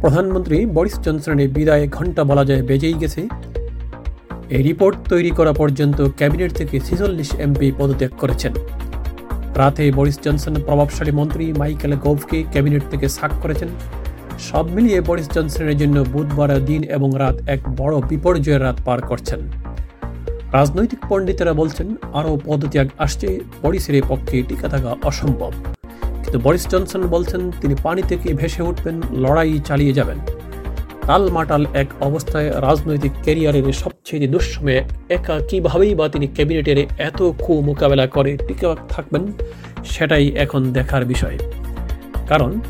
প্রধানমন্ত্রী বরিস জনসনের বিদায় ঘণ্টা বলা যায় বেজেই গেছে। এই রিপোর্ট তৈরি করা পর্যন্ত ক্যাবিনেট থেকে ছেচল্লিশ এমপি পদত্যাগ করেছেন। রাতে বরিস জনসন প্রভাবশালী মন্ত্রী মাইকেল গোভকে ক্যাবিনেট থেকে সাক করেছেন। সব মিলিয়ে বরিস জনসনের জন্য বুধবার দিন এবং রাত এক বড় বিপর্যয়ের রাত পার করছেন। রাজনৈতিক পণ্ডিতেরা বলছেন, আরও পদত্যাগ আসছে, বরিসের পক্ষে টিকা থাকা অসম্ভব। কিন্তু বরিস জনসন বলছেন, তিনি পানি থেকে ভেসে উঠবেন, লড়াই চালিয়ে যাবেন। তালমাটাল এক অবস্থায় রাজনৈতিক ক্যারিয়ারের সবচেয়ে দুঃসময়ে একা কীভাবেই বা তিনি ক্যাবিনেটের এত কু মোকাবেলা করে টিকে থাকবেন, সেটাই এখন দেখার বিষয়। কারণ,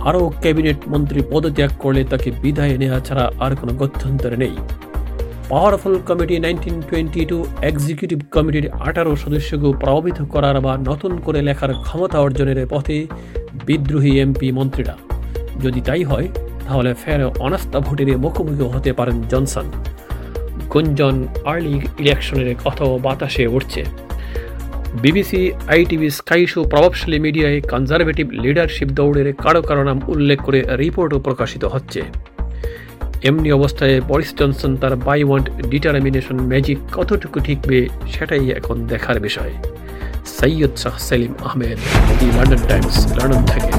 আরও ক্যাবিনেট মন্ত্রী পদত্যাগ করলে তাকে বিদায় নেওয়া ছাড়া আর কোনো গত্যন্তর নেই। Powerful committee nineteen twenty two executive কমিটির আঠারো সদস্যকে প্রভাবিত করার বা নতুন করে লেখার ক্ষমতা অর্জনের পথে বিদ্রোহী এমপি মন্ত্রীরা। যদি তাই হয়, তাহলে ফের অনাস্থা ভোটের মুখোমুখি হতে পারেন জনসন। গুঞ্জন আর্লি ইলেকশনের কথাও বাতাসে উঠছে। বিবিসি, আইটিভি, স্কাই শো প্রভাবশালী মিডিয়ায় কনজারভেটিভ লিডারশিপ দৌড়ের কারও কারও নাম উল্লেখ করে রিপোর্টও প্রকাশিত হচ্ছে। এমনি অবস্থায় বরিস জনসন তার বাই ওয়ান্ট ডিটারমিনেশন ম্যাজিক কতটুকু ঠিকবে সেটাই এখন দেখার বিষয়। Syed Shah Selim Ahmed, the London Times, London থেকে।